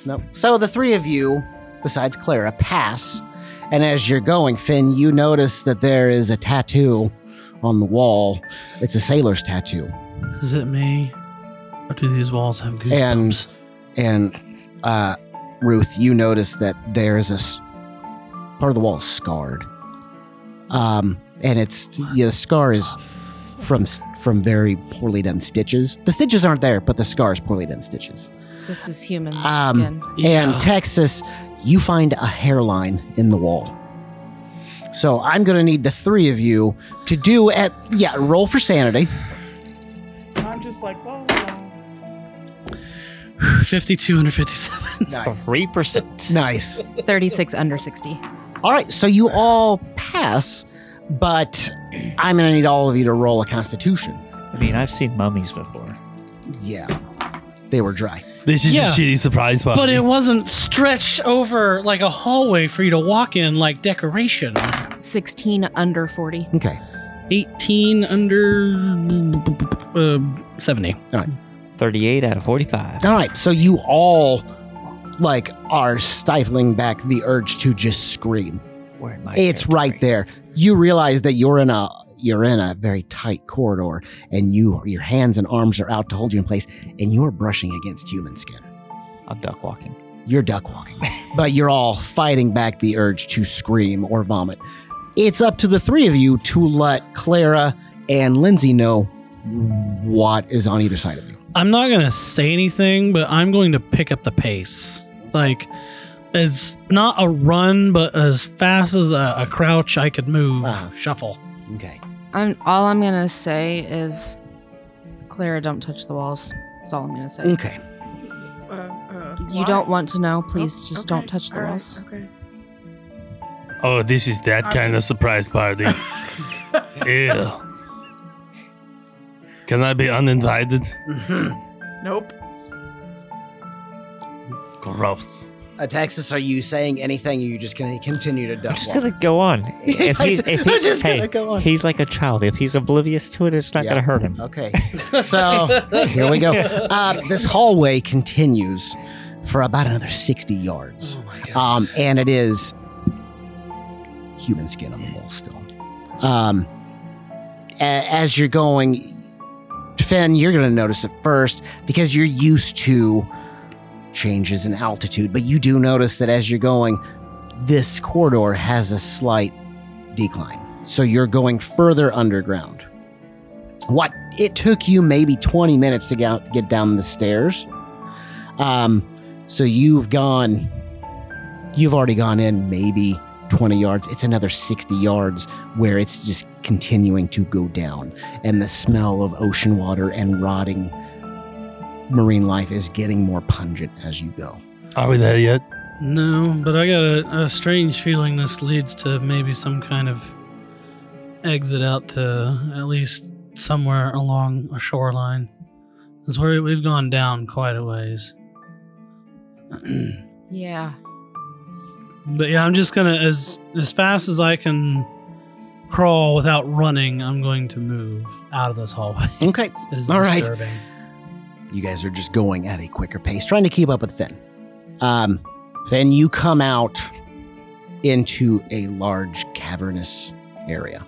Nope. So the three of you, besides Clara, pass. And as you're going, Finn, you notice that there is a tattoo on the wall. It's a sailor's tattoo. Is it me? Or do these walls have goosebumps? And- And uh, Ruth, you notice that there's a part of the wall is scarred. Um, and it's yeah, the scar is from from very poorly done stitches. The stitches aren't there, but the scar is poorly done stitches. This is human Um, skin. Yeah. And Texas, you find a hairline in the wall. So I'm going to need the three of you to do at yeah, roll for sanity. I'm just like, well, 52 under 57. Nice. Three percent. Nice. 36 under 60. All right, so you all pass, but I'm gonna need all of you to roll a Constitution. I mean, I've seen mummies before. Yeah, they were dry. This is Yeah. a shitty surprise party. But it wasn't stretched over like a hallway for you to walk in like decoration. 16 under 40. Okay. 18 under uh, 70. 38 out of 45. All right, so you all like are stifling back the urge to just scream. We're in It's right there. You realize that you're in a you're in a very tight corridor and you your hands and arms are out to hold you in place and you're brushing against human skin. I'm duck walking. You're duck walking. but you're all fighting back the urge to scream or vomit. It's up to the three of you to let Clara and Lindsay know what is on either side of you. I'm not going to say anything, but I'm going to pick up the pace. Like, it's not a run, but as fast as a, a crouch I could move, Wow. shuffle. Okay. I'm all I'm gonna say is, Clara, don't touch the walls. That's all I'm gonna say. Okay. Uh, uh, You don't want to know. Please, Oh, just okay, don't touch the all right, walls. Okay. oh, this is that I'm kind of surprise party. Ew. Can I be uninvited? Nope. Gross. Uh, Texas, are you saying anything? Or are you just going to continue to I'm duck just walk? gonna go on. If, he, if he, I'm just hey, gonna go on. he's like a child. If he's oblivious to it, it's not Yeah. gonna hurt him. Okay. So here we go. Uh, this hallway continues for about another 60 yards. Oh my God. Um, and it is human skin on the wall still. Um, a- as you're going, Finn, you're going to notice it first because you're used to changes in altitude, but you do notice that as you're going, this corridor has a slight decline. So you're going further underground. What it took you maybe 20 minutes to get, get down the stairs. Um, so you've gone you've already gone in maybe 20 yards. It's another 60 yards where it's just continuing to go down. And the smell of ocean water and rotting marine life is getting more pungent as you go. Are we there yet? No, but I got a, a strange feeling this leads to maybe some kind of exit out to at least somewhere along a shoreline. That's where we've gone down quite a ways. Yeah. but yeah, I'm just gonna as as fast as I can crawl without running. I'm going to move out of this hallway. Okay. It is All right. You guys are just going at a quicker pace, trying to keep up with Finn. Um, Finn, you come out into a large cavernous area.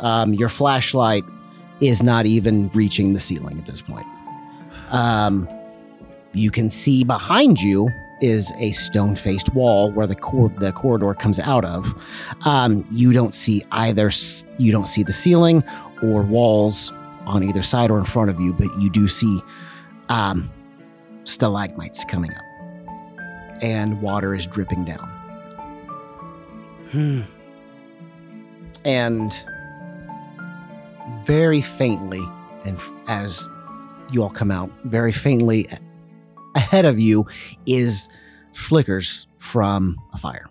Um, your flashlight is not even reaching the ceiling at this point. Um, you can see behind you is a stone-faced wall where the cor- the corridor comes out of. Um, you don't see either. s- You don't see the ceiling or walls on either side or in front of you, but you do see um, stalagmites coming up, and water is dripping down. Hmm. and very faintly, and f- as you all come out, very faintly ahead of you is flickers from a fire.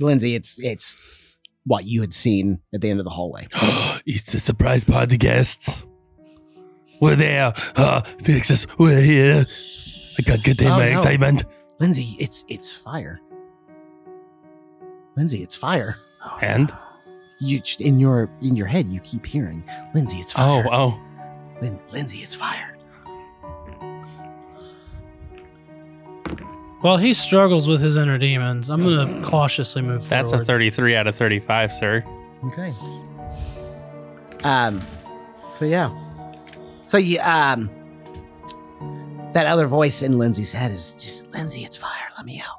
Lindsay, it's it's what you had seen at the end of the hallway. it's a surprise party guests. We're there. Uh, Texas, we're here. I can't contain Oh, my no. excitement. Lindsay, it's it's fire. Lindsay, it's fire. And? You in your in your head, you keep hearing, Lindsay, it's Oh, fire. oh. Lin- Lindsay, it's fire. While he struggles with his inner demons, I'm gonna cautiously move That's a 33 out of 35, sir. Okay. Um. So yeah. So you um. That other voice in Lindsay's head is just Lindsay, it's fire. Let me out.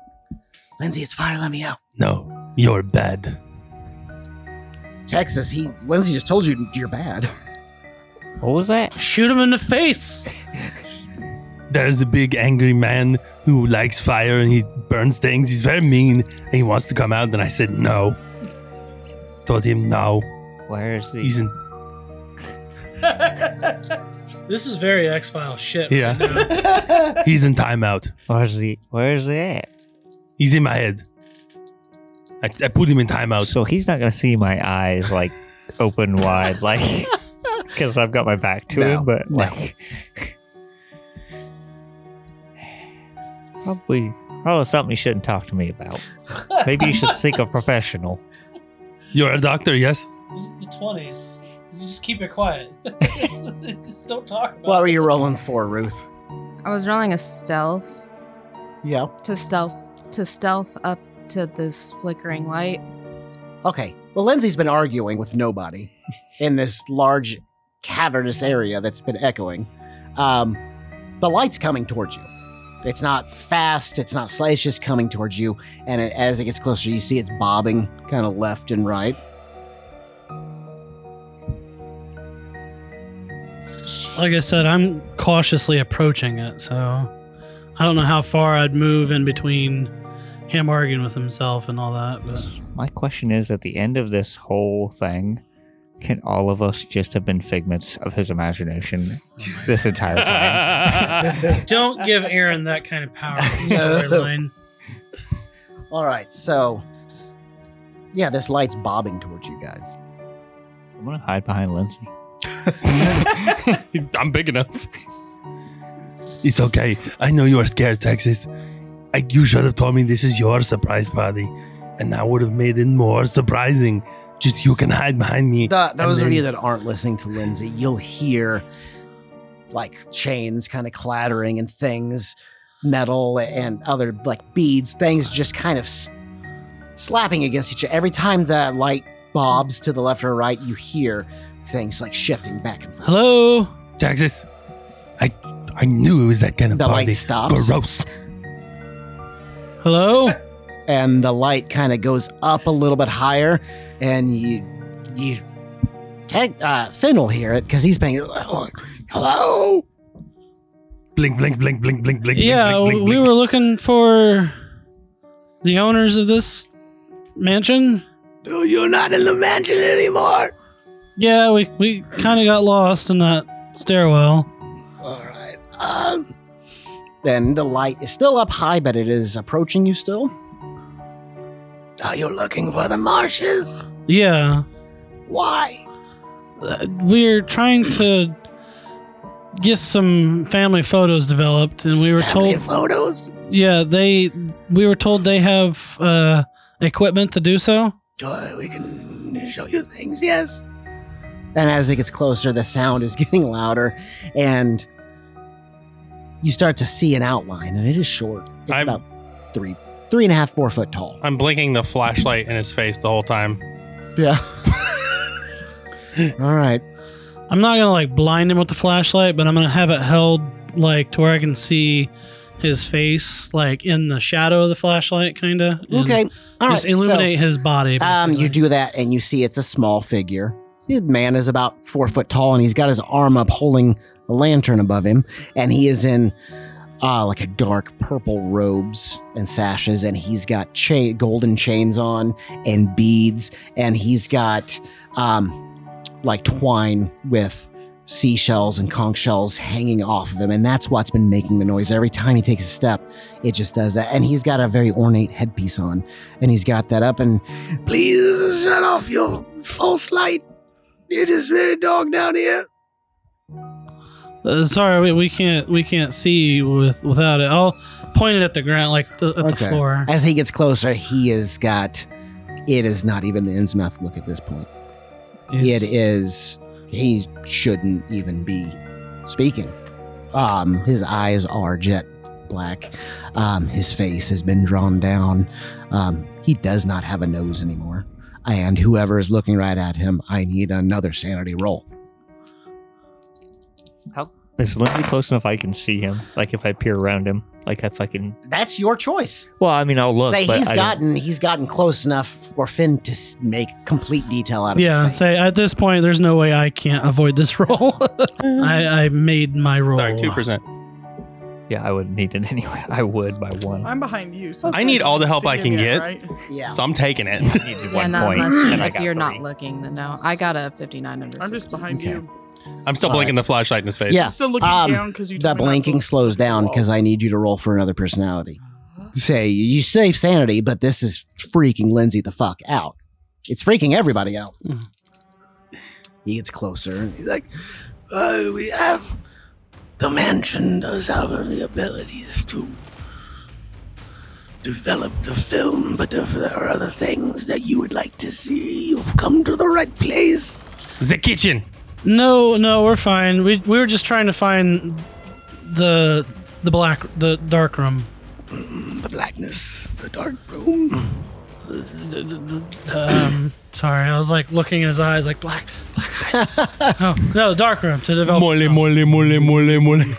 Lindsay, it's fire. Let me out. No, you're bad. Texas, he Lindsay just told you you're bad. What was that? Shoot him in the face. There's a big angry man who likes fire and he burns things. He's very mean and he wants to come out. And I said no. Told him no. Where is he? He's in. This is very X File shit. Yeah. right. He's in timeout. Where's he? Where's he at? He's in my head. I, I put him in timeout. So he's not gonna see my eyes like open wide, like because I've got my back to No, him. But no. like, probably, probably something you shouldn't talk to me about. Maybe you should seek a professional. You're a doctor, yes? This is the 20s. You just keep it quiet. just don't talk about What were you rolling for, Ruth? I was rolling a stealth Yeah. to stealth to stealth up to this flickering light. Okay. Well, Lindsay's been arguing with nobody in this large cavernous area that's been echoing. Um, the light's coming towards you. It's not fast. It's not slow. It's just coming towards you. And it, as it gets closer, you see it's bobbing kind of left and right. Like I said, I'm cautiously approaching it, so I don't know how far I'd move in between him arguing with himself and all that. But My question is: at the end of this whole thing, can all of us just have been figments of his imagination this entire time? don't give Aaron that kind of power. in storyline. All right. So, yeah, this light's bobbing towards you guys. I'm gonna hide behind Lindsay. I'm big enough. It's okay. I know you are scared, Texas. I, you should have told me this is your surprise party, and that would have made it more surprising. Just you can hide behind me. The, and those of then- you that aren't listening to Lindsay, you'll hear like chains kind of clattering and things, metal and other like beads, things just kind of s- slapping against each other. Every time the light bobs to the left or right, you hear things like shifting back and forth. Hello. Texas. I I knew it was that kind of The light stops. Gross. Hello. and the light kind of goes up a little bit higher, and you you take uh, Finn will hear it because he's paying. Hello. Blink, blink, blink, blink, blink, blink. yeah, blink, blink, we blink. were looking for the owners of this mansion. Oh, you're not in the mansion anymore. Yeah, we we kind of got lost in that stairwell. All right. Um. Then the light is still up high, but it is approaching you still. Are you looking for the marshes? Yeah, Why? uh, we're trying to get some family photos developed, and we were Family told, photos. yeah, they we were told they have uh, equipment to do so. Joy, we can show you things. Yes. And as it gets closer, the sound is getting louder, and you start to see an outline, and it is short. It's I'm- about three, three and a half, four foot tall. I'm blinking the flashlight in his face the whole time. Yeah. All right. I'm not gonna like blind him with the flashlight, but I'm gonna have it held like to where I can see his face, like in the shadow of the flashlight, kind of. Okay. All right. just illuminate his body. Um, you do that, and you see it's a small figure. The man is about four foot tall, and he's got his arm up holding a lantern above him, and he is in uh, like a dark purple robes and sashes, and he's got chain, golden chains on and beads, and he's got um, like twine with seashells and conch shells hanging off of him, and that's what's been making the noise. Every time he takes a step, it just does that, and he's got a very ornate headpiece on, and he's got that up, and please shut off your false light. It is very dark down here. Uh, sorry, we, we can't we can't see with without it. I'll point it at the ground, like the, at the floor. As he gets closer, he has got. It is not even the Innsmouth look at this point. It It's- He shouldn't even be speaking. Um, his eyes are jet black. Um, his face has been drawn down. Um, he does not have a nose anymore. And whoever is looking right at him, I need another sanity roll. How is Lindsay close enough I can see him? Like if I peer around him, like if I can. That's your choice. Well, I mean, I'll look. Say but he's I don't- gotten he's gotten close enough for Finn to s- make complete detail out of Yeah, his face. say at this point, there's no way I can't avoid this roll. I, I made my roll. Sorry, two percent. Yeah, I would need it anyway. I would by one. I'm behind you. So I need all the help I can it, get. Right? yeah. So I'm taking it. needed Yeah, one not point, unless and I if got you're three. not looking, then no. I got a 59 under. I'm just 60. behind Okay. you. I'm still All blinking the flashlight in his face. Yeah. Still looking Um, down because you. the told me not to blinking look slows down because I need you to roll for another personality. say you save sanity, but this is freaking Lindsay the fuck out. It's freaking everybody out. He gets closer and he's like, Uh, we have the mansion does have the abilities to develop the film, but if there are other things that you would like to see, you've come to the right place. The kitchen. No, no, we're fine. We we were just trying to find the the black the dark room. The blackness, the dark room. Um, sorry, I was like looking in his eyes, like black black eyes. oh no, the dark room to develop. Mole, mole, mole, mole, mole.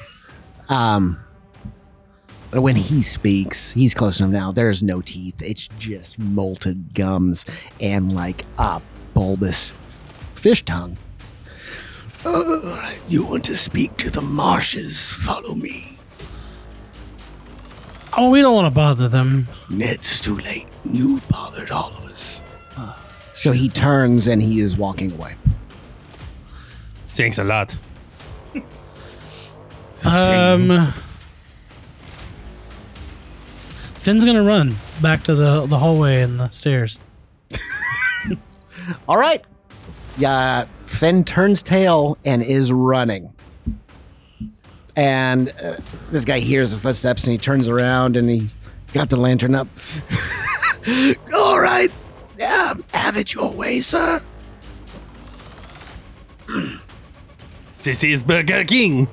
um, when he speaks, he's close enough now. There's no teeth. It's just molted gums and like a bulbous fish tongue. Uh, you want to speak to the marshes? Follow me. Oh, we don't want to bother them. It's too late. You've bothered all of us. So he turns and he is walking away. Thanks a lot. Um, Finn's gonna run back to the the hallway and the stairs. All right. Yeah, Finn turns tail and is running. And uh, this guy hears the footsteps and he turns around and he's got the lantern up. All right. Yeah, have it your way, sir. This is Burger King.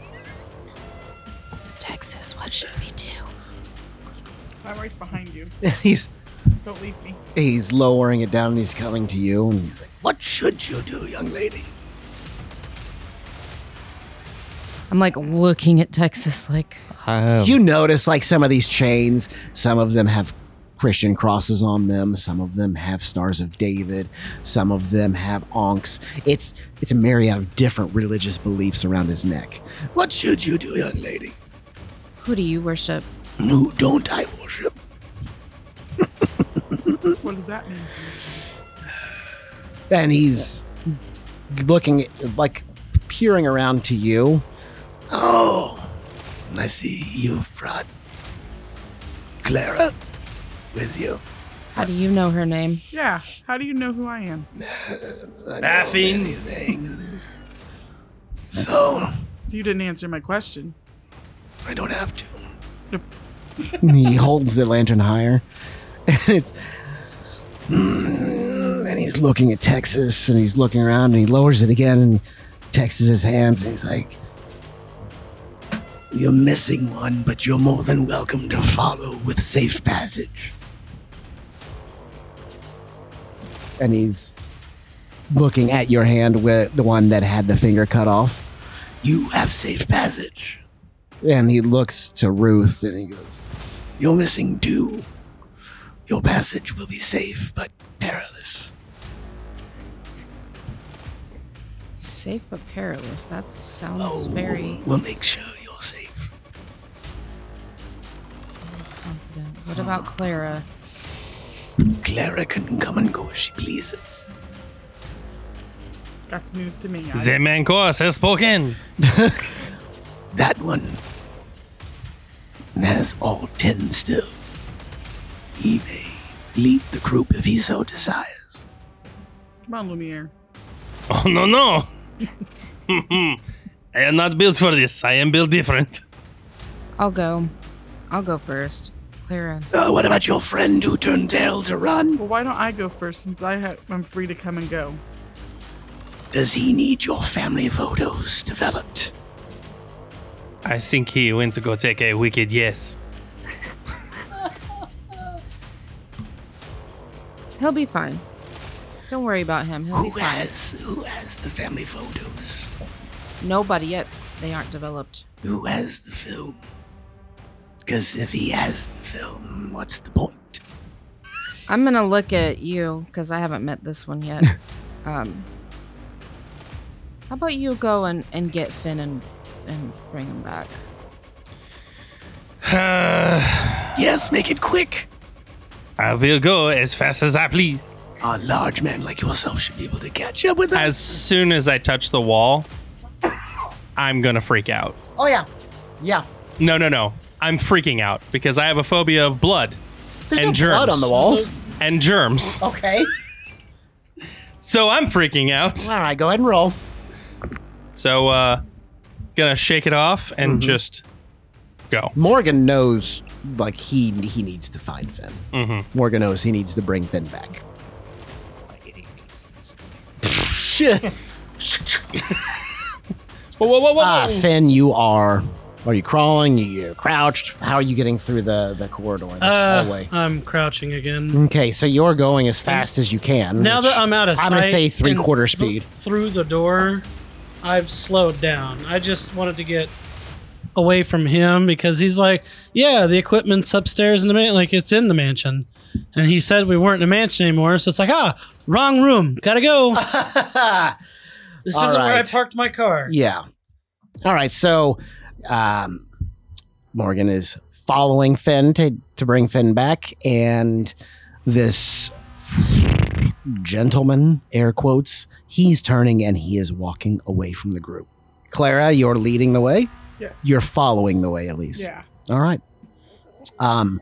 Texas, what should we do? I'm right behind you. he's Don't leave me. he's lowering it down and he's coming to you. And What should you do, young lady? I'm like looking at Texas, like, Um, you notice like some of these chains, some of them have Christian crosses on them, some of them have stars of David, some of them have ankhs. It's it's a myriad of different religious beliefs around his neck. What should you do, young lady? who do you worship? Who don't I worship? What does that mean? And he's looking like peering around to you. Oh, I see you've brought Clara uh, with you. How do you know her name? Yeah. How do you know who I am? I know Baffing. So, You didn't answer my question. I don't have to. he holds the lantern higher. And it's Mm, and he's looking at Texas and he's looking around and he lowers it again and Texas his hands and he's like, You're missing one, but you're more than welcome to follow with safe passage. and he's looking at your hand with the one that had the finger cut off. You have safe passage. And he looks to Ruth and he goes, You're missing two. Your passage will be safe, but perilous. Safe but perilous. That sounds Oh, very We'll make sure you're safe. confident. What about Clara? Clara can come and go as she pleases. That's news to me. I, The man course has spoken. That one has all ten still. He may lead the group if he so desires. come on, Lumiere. Oh, no, no. I am not built for this. I am built different. I'll go. I'll go first. Clara. Uh, what about your friend who turned tail to run? Well, why don't I go first since I ha- I'm free to come and go? Does he need your family photos developed? I think he went to go take a wicked yes. He'll be fine. Don't worry about him. He'll be Who fine. has who has the family photos? Nobody yet. They aren't developed. Who has the film? Because if he has the film, what's the point? I'm gonna look at you because I haven't met this one yet. um, how about you go and, and get Finn and and bring him back? Yes, make it quick. I will go as fast as I please. A large man like yourself should be able to catch up with us. As soon as I touch the wall, I'm gonna freak out. "Oh yeah, yeah." No, no, no. I'm freaking out because I have a phobia of blood There's and no germs. blood on the walls. And germs. Okay. So I'm freaking out. All right, go ahead and roll. So uh gonna shake it off and Mm-hmm. just go. Morgan knows, like he he needs to find Finn. Mm-hmm. Morgan knows he needs to bring Finn back. Shit. Whoa, whoa, whoa, whoa. Ah, Finn, you are. Are you crawling? You crouched? How are you getting through the the corridor, this Uh, hallway? I'm crouching again. Okay, so you're going as fast as you can. Now which that I'm out of sight, I'm gonna say three and quarter th- speed. through the door, I've slowed down. I just wanted to get away from him because he's like, "Yeah, the equipment's upstairs in the man, like it's in the mansion," and he said we weren't in a mansion anymore. So it's like, ah, wrong room, gotta go. this All isn't where I right. parked my car. Yeah. All right. So, um, Morgan is following Finn to to bring Finn back, and this gentleman, air quotes, he's turning and he is walking away from the group. Clara, you're leading the way. Yes. You're following the way, at least. Yeah. All right. Um,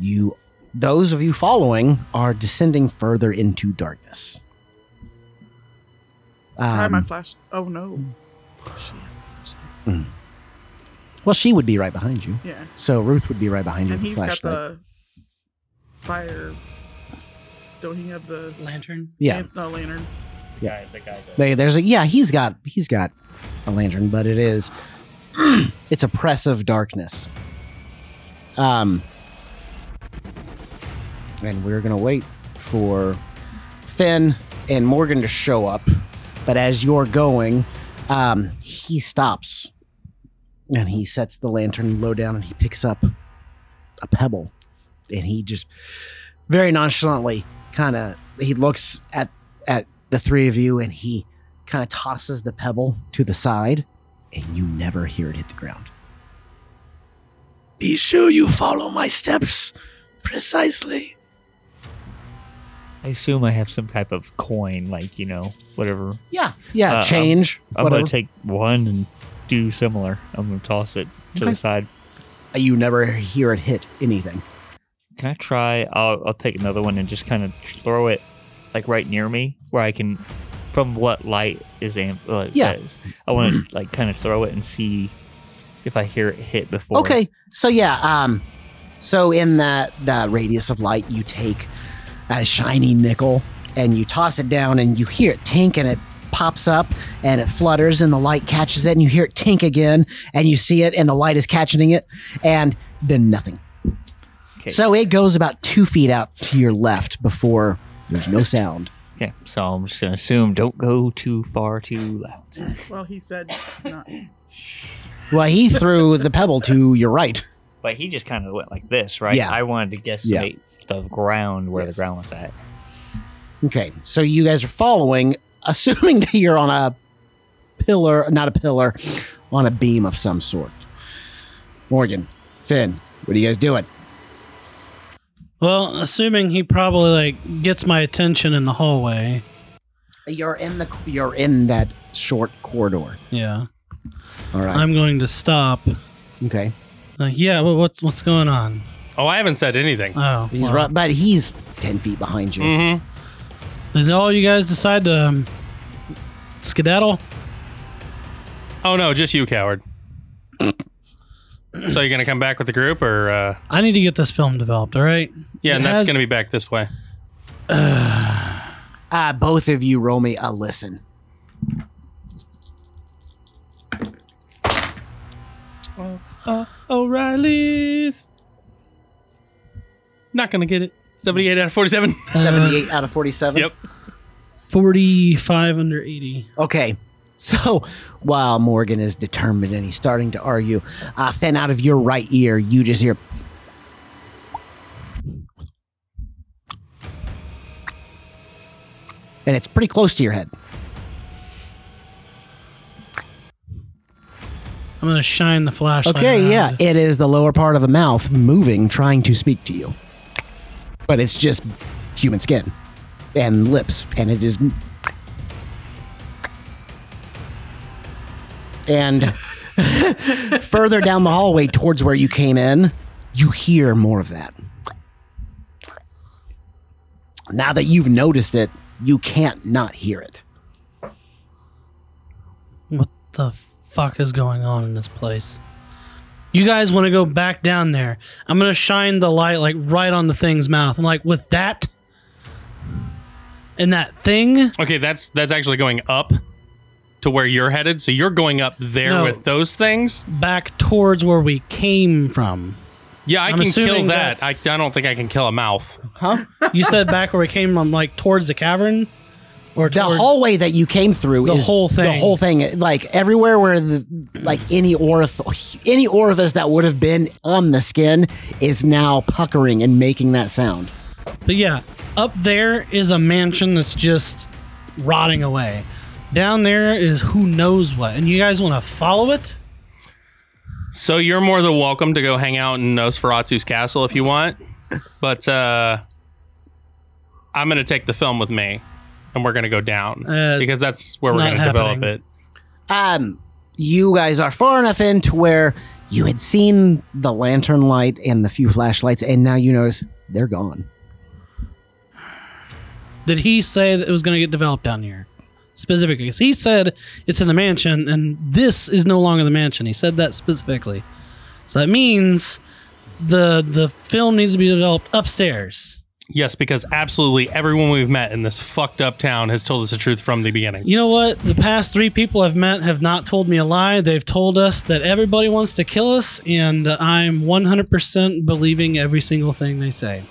you, those of you following, are descending further into darkness. I have my Um, flash. Oh no. She has my flash. well, she would be right behind you. Yeah. So Ruth would be right behind you And with the he's got flashlight. the fire. Don't he have the lantern? Yeah. lan- no lantern. Yeah. The guy. They, there's a yeah. He's got he's got a lantern, but it is it's oppressive darkness. Um, and we're gonna wait for Finn and Morgan to show up. But as you're going, um, he stops and he sets the lantern low down and he picks up a pebble and he just very nonchalantly kind of he looks at at the three of you and he kind of tosses the pebble to the side and you never hear it hit the ground. Be sure you follow my steps precisely. I assume I have some type of coin, like you know, whatever. Yeah, yeah, Uh, change. I'm, I'm gonna take one and do similar. I'm gonna toss it to Okay. the side. you never hear it hit anything. Can I try? I'll, I'll take another one and just kind of throw it like right near me, where I can, from what light is amp. Uh, Yeah. is. I want to like kind of throw it and see if I hear it hit before. Okay, so yeah, um, so in that that radius of light, you take a shiny nickel and you toss it down, and you hear it tink, and it pops up, and it flutters, and the light catches it, and you hear it tink again, and you see it, and the light is catching it, and then nothing. Okay. So it goes about two feet out to your left before there's no sound. Okay. So I'm just gonna assume don't go too far too left. Well, he said not. Well, he threw the pebble to your right. But he just kind of went like this, right? Yeah. I wanted to guesstimate the ground where the ground was at. Okay, so you guys are following, assuming that you're on a pillar, not a pillar, on a beam of some sort. Morgan, Finn, what are you guys doing? Well, assuming he probably like gets my attention in the hallway. You're in the you're in that short corridor. Yeah. All right. I'm going to stop. okay. Like, yeah, what, what's what's going on? Oh, I haven't said anything. Oh, He's well. right, but he's ten feet behind you. Mm-hmm. Did all you guys decide to um, skedaddle? Oh no, just you, coward. so you're gonna come back with the group, or uh, I need to get this film developed. All right. Yeah, It and that's has- gonna be back this way. Uh, both of you roll me a listen. Oh, uh, O'Reilly's. Not gonna get it. 78 out of 47. Seventy-eight out of forty-seven. yep. Forty-five under eighty. Okay. So while Morgan is determined and he's starting to argue, uh, Finn, out of your right ear, you just hear. And it's pretty close to your head. I'm gonna shine the flashlight. Okay, yeah. It is the lower part of a mouth moving, trying to speak to you. But it's just human skin and lips, and it is. And further down the hallway towards where you came in, you hear more of that. Now that you've noticed it, you can't not hear it. What the fuck is going on in this place? You guys want to go back down there? I'm gonna shine the light like right on the thing's mouth. I'm like, with that and that thing. Okay, that's that's actually going up to where you're headed. So you're going up there No. with those things. back towards where we came from. Yeah, I I'm can kill assuming that. I, that's- I don't think I can kill a mouth. Huh? You said back where we came from, like towards the cavern, or The towards, hallway that you came through The is whole The thing. whole thing, like everywhere where the like any orif- any orifice that would have been on the skin is now puckering and making that sound. But yeah, up there is a mansion that's just rotting away. Down there is who knows what, and you guys want to follow it? So you're more than welcome to go hang out in Nosferatu's castle if you want. But uh I'm gonna take the film with me and we're gonna go down. Uh, because that's where we're not gonna develop happening. it. Um, you guys are far enough in to where you had seen the lantern light and the few flashlights, and now you notice they're gone. Did he say that it was going to get developed down here? Specifically, 'Cause he said it's in the mansion, and this is no longer the mansion. He said that specifically. So that means the the film needs to be developed upstairs. Yes, because absolutely everyone we've met in this fucked up town has told us the truth from the beginning. You know what? The past three people I've met have not told me a lie. They've told us that everybody wants to kill us, and I'm 100% believing every single thing they say.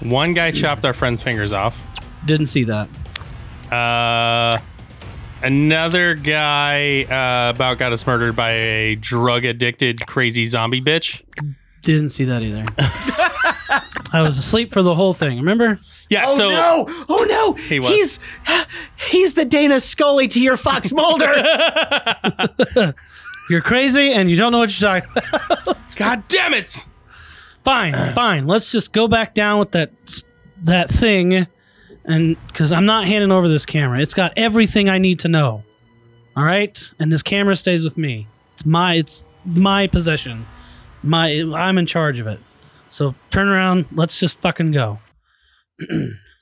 One guy chopped our friend's fingers off. Didn't see that. Uh, another guy uh, about got us murdered by a drug addicted crazy zombie bitch. Didn't see that either. I was asleep for the whole thing. Remember? Yeah. Oh so no! Oh no! He was. He's he's the Dana Scully to your Fox Mulder. You're crazy, and you don't know what you're talking about. God damn it! fine, fine. Let's just go back down with that that thing, and because I'm not handing over this camera. It's got everything I need to know. All right, and this camera stays with me. It's my it's my possession. My I'm in charge of it. So turn around. Let's just fucking go.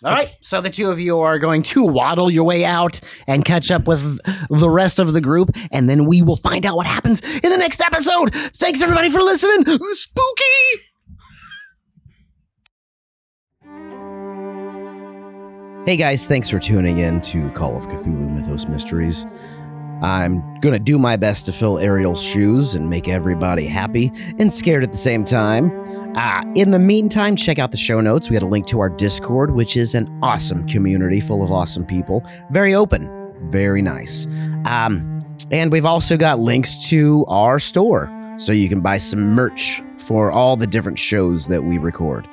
All right, so the two of you are going to waddle your way out and catch up with the rest of the group, and then we will find out what happens in the next episode. Thanks everybody for listening. Spooky. Hey guys, thanks for tuning in to Call of Cthulhu Mythos Mysteries. I'm gonna do my best to fill Ariel's shoes and make everybody happy and scared at the same time. Ah, in the meantime, check out the show notes. We had a link to our Discord, which is an awesome community full of awesome people. Very open, very nice. Um, and we've also got links to our store, so you can buy some merch for all the different shows that we record.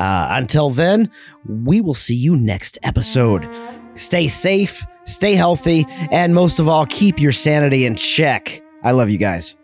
Uh, until then, we will see you next episode. Stay safe, stay healthy, and most of all, keep your sanity in check. I love you guys.